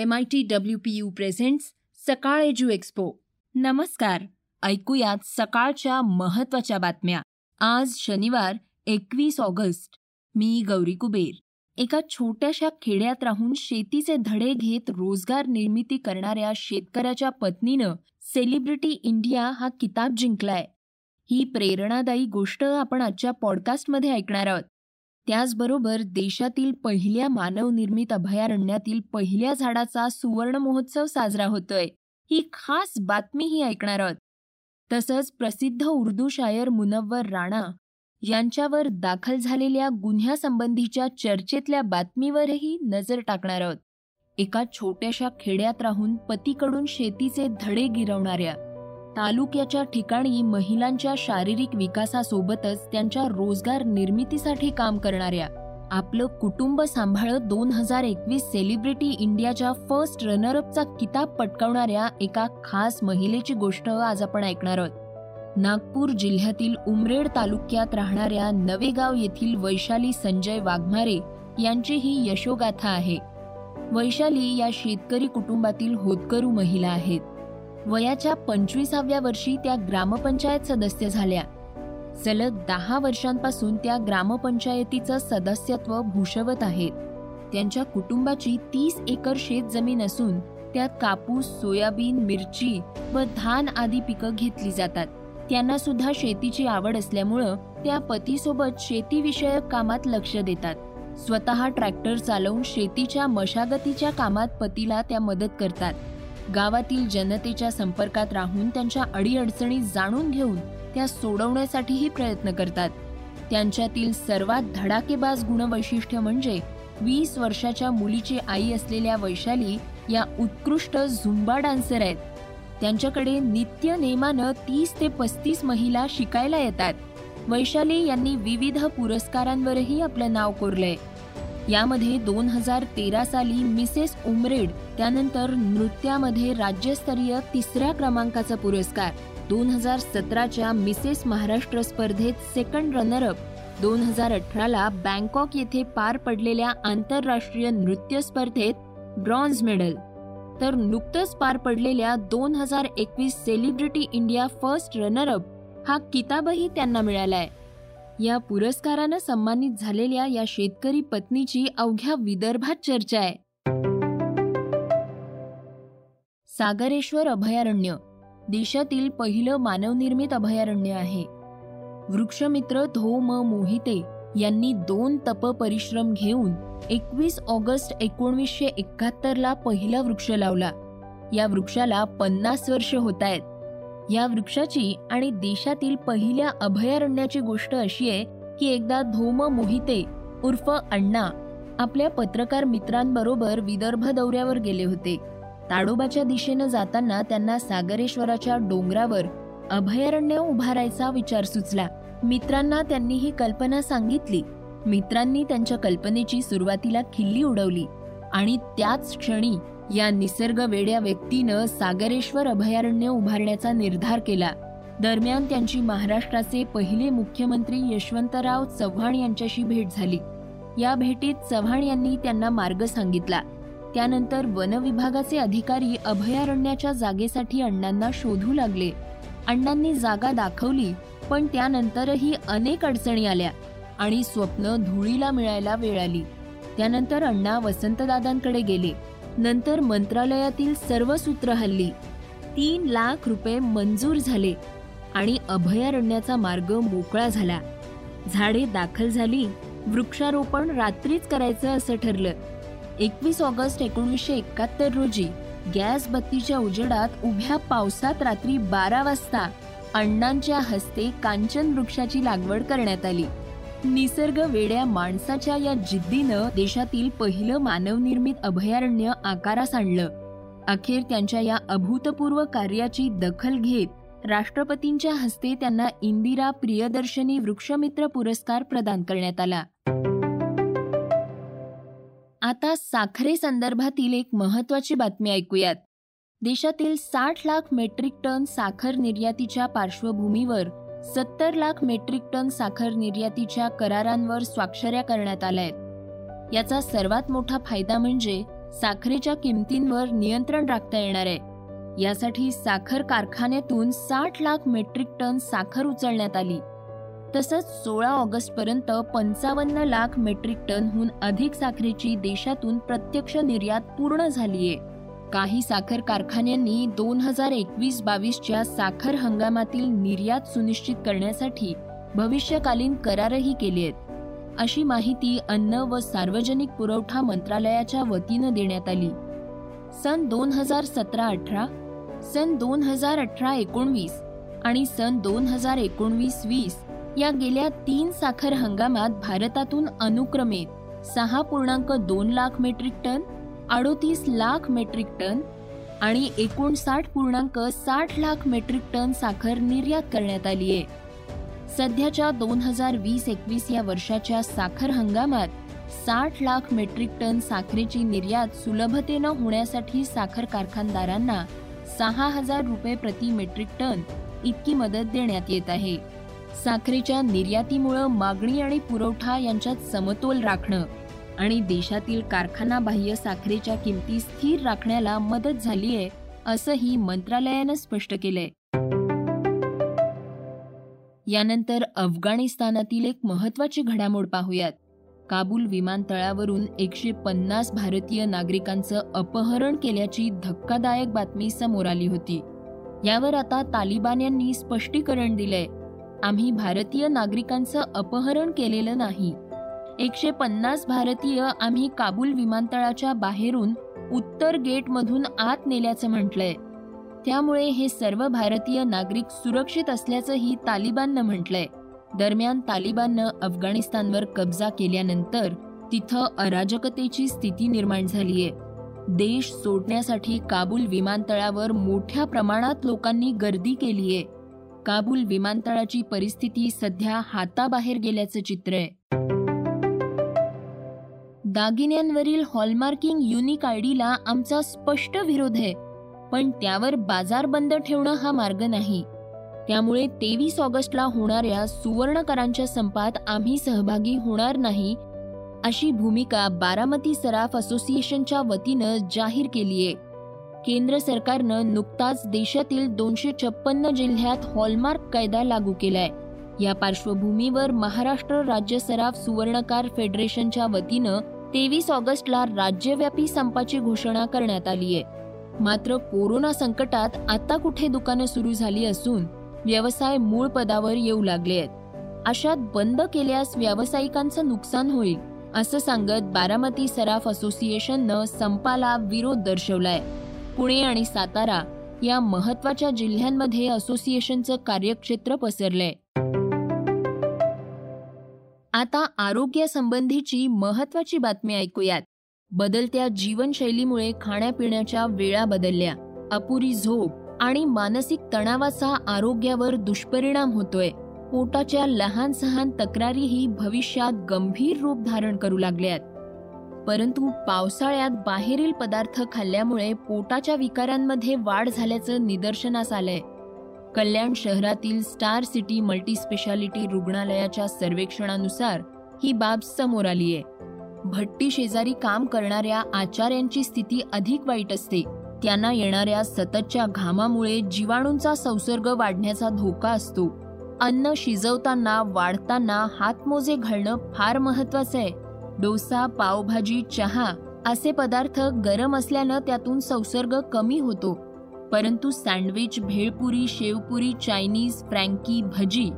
M I T W P U presents Sakal edu expo नमस्कार. ऐकूयात सकाळच्या महत्त्वाच्या बातम्या. आज शनिवार एकवीस ऑगस्ट. मी गौरी कुबेर. एका छोट्याशा खेड्यात राहून शेतीचे धडे घेत रोजगार निर्मिती करणाऱ्या शेतकऱ्याच्या पत्नीनं सेलिब्रिटी इंडिया हा किताब जिंकलाय. ही प्रेरणादायी गोष्ट आपण आजच्या पॉडकास्टमध्ये ऐकणार आहोत. त्याचबरोबर देशातील पहिल्या मानवनिर्मित अभयारण्यातील पहिल्या झाडाचा सुवर्ण महोत्सव साजरा होतोय. ही खास बातमीही ऐकणार आहोत. तसंच प्रसिद्ध उर्दू शायर मुनव्वर राणा यांच्यावर दाखल झालेल्या गुन्ह्यासंबंधीच्या चर्चेतल्या बातमीवरही नजर टाकणार आहोत. एका छोट्याशा खेड्यात राहून पतीकडून शेतीचे धडे गिरवणाऱ्या तालुक्याच्या ठिकाणी महिलांच्या शारीरिक विकासासोबतच त्यांच्या रोजगार निर्मितीसाठी काम करणाऱ्या आपलं कुटुंब सांभाळत दोन हजार एकवीस सेलिब्रिटी इंडियाच्या फर्स्ट रनरअपचा किताब पटकावणाऱ्या एका खास महिलेची गोष्ट आज आपण ऐकणार आहोत. नागपूर जिल्ह्यातील उमरेड तालुक्यात राहणाऱ्या नवेगाव येथील वैशाली संजय वाघमारे यांची ही यशोगाथा आहे. वैशाली या शेतकरी कुटुंबातील होतकरू महिला आहेत. वयाच्या पंचवीसाव्या वर्षी त्या ग्रामपंचायत सदस्य झाल्या. सलग दहा वर्षांपासून त्या ग्रामपंचायतीचं सदस्यत्व भूषवत आहेत. त्यांच्या कुटुंबाची तीस एकर शेत जमीन असून त्यात कापूस सोयाबीन मिरची व धान आदी पिकं घेतली जातात. त्यांना सुद्धा शेतीची आवड असल्यामुळं त्या पतीसोबत शेतीविषयक कामात लक्ष देतात. स्वतः ट्रॅक्टर चालवून शेतीच्या मशागतीच्या कामात पतीला त्या मदत करतात. गावातील जनतेच्या संपर्कात राहून त्यांच्या अडीअडचणी जाणून घेऊन त्या सोडवण्यासाठीही प्रयत्न करतात. त्यांच्यातील सर्वात धडाकेबाज गुणवैशिष्ट्य म्हणजे वीस वर्षाच्या मुलीची आई असलेल्या वैशाली या उत्कृष्ट झुंबा डान्सर आहेत. त्यांच्याकडे नित्य नेमानं तीस ते पस्तीस महिला शिकायला येतात. वैशाली यांनी विविध पुरस्कारांवरही आपलं नाव कोरलंय. यामध्ये दोन हजार तेरा साली मिसेस उमरेड त्यानंतर नृत्यामध्ये राज्यस्तरीय तिसऱ्या क्रमांकाचा पुरस्कार दोन हजार सतराच्या मिसेस महाराष्ट्र स्पर्धेत सेकंड रनरअप दोन हजार अठराला बँकॉक येथे पार पडलेल्या आंतरराष्ट्रीय नृत्य स्पर्धेत ब्रॉन्झ मेडल. तर नुकतंच पार पडलेल्या दोन हजार एकवीस सेलिब्रिटी इंडिया फर्स्ट रनरअप हा किताबही त्यांना मिळालाय. या पुरस्कारानं सन्मानित झालेल्या या शेतकरी पत्नीची अवघ्या विदर्भात चर्चा आहे. सागरेश्वर अभयारण्य देशातील पहिलं मानवनिर्मित अभयारण्य आहे. वृक्षमित्र धो म मोहिते यांनी दोन तप परिश्रम घेऊन एकवीस ऑगस्ट एकोणवीसशे एकाहत्तरला पहिला वृक्ष लावला. या वृक्षाला पन्नास वर्ष होत आहेत. या वृक्षाची आणि देशातील पहिल्या अभयारण्याची गोष्ट अशी आहे की एकदा धोम मोहिते उर्फ अण्णा आपल्या पत्रकार मित्रांबरोबर विदर्भ दौऱ्यावर गेले होते. ताडोबाच्या दिशेनं जाताना त्यांना सागरेश्वराच्या डोंगरावर अभयारण्य उभारायचा विचार सुचला. मित्रांना त्यांनी ही कल्पना सांगितली. मित्रांनी त्यांच्या कल्पनेची सुरुवातीला खिल्ली उडवली. आणि त्याच क्षणी या निसर्ग वेड्या व्यक्तीनं सागरेश्वर अभयारण्य उभारण्याचा निर्धार केला. दरम्यान त्यांची महाराष्ट्राचे पहिले मुख्यमंत्री यशवंतराव चव्हाण यांच्याशी भेट झाली. या भेटीत चव्हाण यांनी त्यांना मार्ग सांगितला. त्यानंतर वनविभागाचे अधिकारी अभयारण्याच्या जागेसाठी अण्णांना शोधू लागले. अण्णांनी जागा दाखवली पण त्यानंतरही अनेक अडचणी आल्या आणि स्वप्न धुळीला मिळायला वेळ आली. त्यानंतर अण्णा वसंतदादांकडे गेले. नंतर मंत्रालयातील सर्व सूत्र हल्ली. तीन लाख रुपये मंजूर झाले आणि अभयारण्याचा मार्ग मोकळा झाला. झाडे दाखल झाली. वृक्षारोपण रात्रीच करायचं असं ठरलं. एकवीस ऑगस्ट एकोणीसशे एकाहत्तर रोजी गॅस बत्तीच्या उजेडात उभ्या पावसात रात्री बारा वाजता अण्णांच्या हस्ते कांचन वृक्षाची लागवड करण्यात आली. निसर्ग वेड्या माणसाच्या या जिद्दीनं देशातील पहिलं मानवनिर्मित अभयारण्य आकारास आणलं. अखेर त्यांच्या या अभूतपूर्व कार्याची दखल घेत राष्ट्रपतींच्या हस्ते त्यांना इंदिरा प्रियदर्शनी वृक्षमित्र पुरस्कार प्रदान करण्यात आला. आता साखरे संदर्भातील एक महत्वाची बातमी ऐकूयात. देशातील साठ लाख मेट्रिक टन साखर निर्यातीच्या पार्श्वभूमीवर सत्तर लाख मेट्रिक टन साखर निर्यातीच्या करारांवर स्वाक्षऱ्या करण्यात आल्या आहेत. याचा सर्वात मोठा फायदा म्हणजे साखरेच्या किमतींवर नियंत्रण राखता येणार आहे. यासाठी साखर कारखान्यातून साठ लाख मेट्रिक टन साखर उचलण्यात आली. तसंच सोळा ऑगस्ट पर्यंत पंचावन्न लाख मेट्रिक टनहून अधिक साखरेची देशातून प्रत्यक्ष निर्यात पूर्ण झालीय. काही साखर कारखान्यांनी दोन हजार एकवीस बावीसच्या साखर हंगामातील निर्यात सुनिश्चित करण्यासाठी भविष्यकालीन करारही केले आहेत. अशी माहिती अन्न व सार्वजनिक पुरवठा मंत्रालयाच्या वतीनं देण्यात आली. सन दोन हजार सतरा अठरा सन दोन हजार अठरा एकोणवीस आणि सन दोन हजार एकोणवीस वीस या गेल्या तीन साखर हंगामात भारतातून अनुक्रमे सहा पूर्णांक दोन लाख मेट्रिक टन अडोतीस लाख मेट्रिक टन आणि एकोणसाठ पूर्णांक साठ लाख मेट्रिक टन साखर निर्यात करण्यात आली आहे. सध्याच्या दोन हजार वीस एकवीस या वर्षाच्या साखर हंगामात साठ लाख मेट्रिक टन साखरेची निर्यात सुलभतेनं होण्यासाठी साखर कारखानदारांना सहा हजार रुपये प्रति मेट्रिक टन इतकी मदत देण्यात येत आहे. साखरेच्या निर्यातीमुळं मागणी आणि पुरवठा यांच्यात समतोल राखणं आणि देशातील कारखानाबाह्य साखरेच्या किमती स्थिर राखण्याला मदत झाली आहे असंही मंत्रालयानं स्पष्ट केलंय. यानंतर अफगाणिस्तानातील एक महत्वाची घडामोड पाहूयात. काबूल विमानतळावरून एकशे पन्नास भारतीय नागरिकांचं अपहरण केल्याची धक्कादायक बातमी समोर आली होती. यावर आता तालिबान यांनी स्पष्टीकरण दिलंय. आम्ही भारतीय नागरिकांचं अपहरण केलेलं नाही. एकशे पन्नास भारतीय आम्ही काबूल विमानतळाच्या बाहेरून उत्तर गेटमधून आत नेल्याचं म्हटलंय. त्यामुळे हे सर्व भारतीय नागरिक सुरक्षित असल्याचंही तालिबाननं म्हटलंय. दरम्यान तालिबाननं अफगाणिस्तानवर कब्जा केल्यानंतर तिथं अराजकतेची स्थिती निर्माण झालीय. देश सोडण्यासाठी काबूल विमानतळावर मोठ्या प्रमाणात लोकांनी गर्दी केलीय. काबूल विमानतळाची परिस्थिती सध्या हाताबाहेर गेल्याचं चित्र आहे. दागिन्यांवरील हॉलमार्किंग युनिक आयडीला आमचा स्पष्ट विरोध आहे पण त्यावर बाजार बंद ठेवणं हा मार्ग नाही. त्यामुळे तेवीस ऑगस्टला होणाऱ्या सुवर्णकरांच्या संपात आम्ही सहभागी होणार नाही अशी भूमिका बारामती सराफ असोसिएशनच्या वतीनं जाहीर केलीये. केंद्र सरकारनं नुकताच देशातील दोनशे छप्पन्न जिल्ह्यात हॉलमार्क कायदा लागू केलाय. या पार्श्वभूमीवर महाराष्ट्र राज्य सराफ सुवर्णकार फेडरेशनच्या वतीनं तेवीस ऑगस्टला राज्यव्यापी संपाची घोषणा करण्यात आली आहे. मात्र कोरोना संकटात आता कुठे दुकानं सुरू झाली असून व्यवसाय मूळ पदावर येऊ लागले आहेत. अशात बंद केल्यास व्यावसायिकांचं नुकसान होईल असं सांगत बारामती सराफ असोसिएशननं संपाला विरोध दर्शवलाय. पुणे आणि सातारा या महत्त्वाच्या जिल्ह्यांमध्ये असोसिएशनचं कार्यक्षेत्र पसरलंय. आता आरोग्यासंबंधीची महत्वाची बातमी ऐकूयात. बदलत्या जीवनशैलीमुळे खाण्यापिण्याच्या वेळा बदलल्या. अपुरी झोप आणि मानसिक तणावाचा आरोग्यावर दुष्परिणाम होतोय. पोटाच्या लहान सहान तक्रारीही भविष्यात गंभीर रूप धारण करू लागल्यात. परंतु पावसाळ्यात बाहेरील पदार्थ खाल्ल्यामुळे पोटाच्या विकारांमध्ये वाढ झाल्याचं निदर्शनास आलंय. कल्याण शहरातील स्टार सिटी मल्टीस्पेशालिटी रुग्णालयाच्या सर्वेक्षणानुसार ही बाब समोर आहे. भट्टी शेजारी काम करणाऱ्या आचार्यांची स्थिती अधिक वाईट असते. त्यांना येणाऱ्या सततच्या घामामुळे जीवाणूंचा संसर्ग वाढण्याचा धोका असतो. अन्न शिजवताना वाढताना हातमोजे घालणं फार महत्वाचं आहे. डोसा पावभाजी चहा असे पदार्थ गरम असल्यानं त्यातून संसर्ग कमी होतो. परंतु sandwich bhelpuri shevpuri Chinese frankie bhaji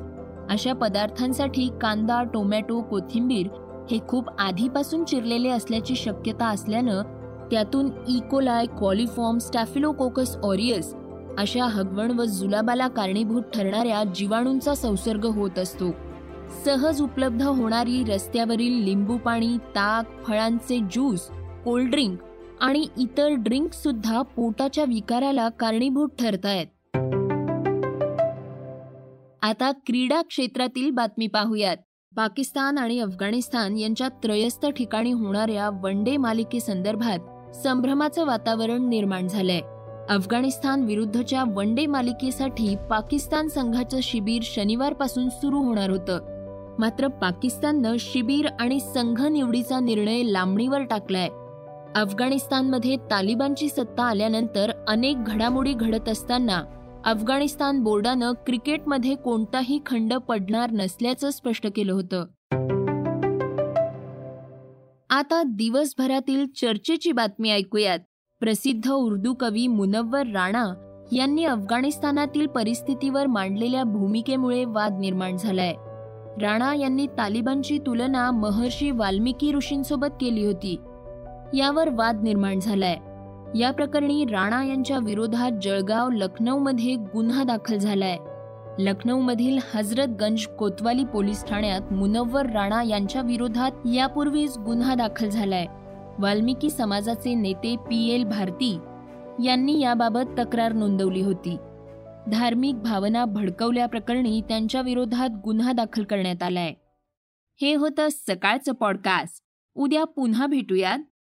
अशा पदार्थांसाठी कांदा टोमॅटो कोथिंबीर हे खूप आधीपासून चिरलेले असल्याची शक्यता असल्यानं त्यातून इकोलाय कॉलिफॉर्म स्टॅफिलोकोकस ऑरियस अशा हगवण व जुलाबाला कारणीभूत ठरणाऱ्या जीवाणूंचा संसर्ग होत असतो. सहज उपलब्ध होणारी रस्त्यावरील लिंबू पाणी ताक फळांचे ज्यूस कोल्ड्रिंक आणि इतर ड्रिंक सुद्धा पोटाच्या विकाराला कारणीभूत ठरतायत. आता क्रीडा क्षेत्रातील बातमी पाहूयात. पाकिस्तान आणि अफगाणिस्तान यांच्या त्रयस्थ ठिकाणी होणाऱ्या वन डे मालिकेसंदर्भात संभ्रमाचं वातावरण निर्माण झालंय. अफगाणिस्तान विरुद्धच्या वन डे मालिकेसाठी पाकिस्तान संघाचं शिबिर शनिवारपासून सुरू होणार होतं. मात्र पाकिस्ताननं शिबिर आणि संघ निवडीचा निर्णय लांबणीवर टाकलाय. अफगाणिस्तानमध्ये तालिबानची सत्ता आल्यानंतर अनेक घडामोडी घडत असताना अफगाणिस्तान बोर्डानं क्रिकेटमध्ये कोणताही खंड पडणार नसल्याचं स्पष्ट केलं होतं. आता दिवसभरातील चर्चेची बातमी ऐकूयात. प्रसिद्ध उर्दू कवी मुनव्वर राणा यांनी अफगाणिस्तानातील परिस्थितीवर मांडलेल्या भूमिकेमुळे वाद निर्माण झालाय. राणा यांनी तालिबानची तुलना महर्षी वाल्मिकी ऋषींसोबत केली होती. यावर वाद निर्माण झालाय. या प्रकरणी राणा यांच्या विरोधात जळगाव लखनौमध्ये गुन्हा दाखल झालाय. लखनौमधील हजरतगंज कोतवाली पोलीस ठाण्यात मुनव्वर राणा यांच्या विरोधात यापूर्वीच गुन्हा दाखल झालाय. वाल्मिकी समाजाचे नेते पी एल भारती यांनी याबाबत तक्रार नोंदवली होती. धार्मिक भावना भडकवल्याप्रकरणी त्यांच्या विरोधात गुन्हा दाखल करण्यात आलाय. हे होतं सकाळचं पॉडकास्ट उद्या पुन्हा भेटूयात.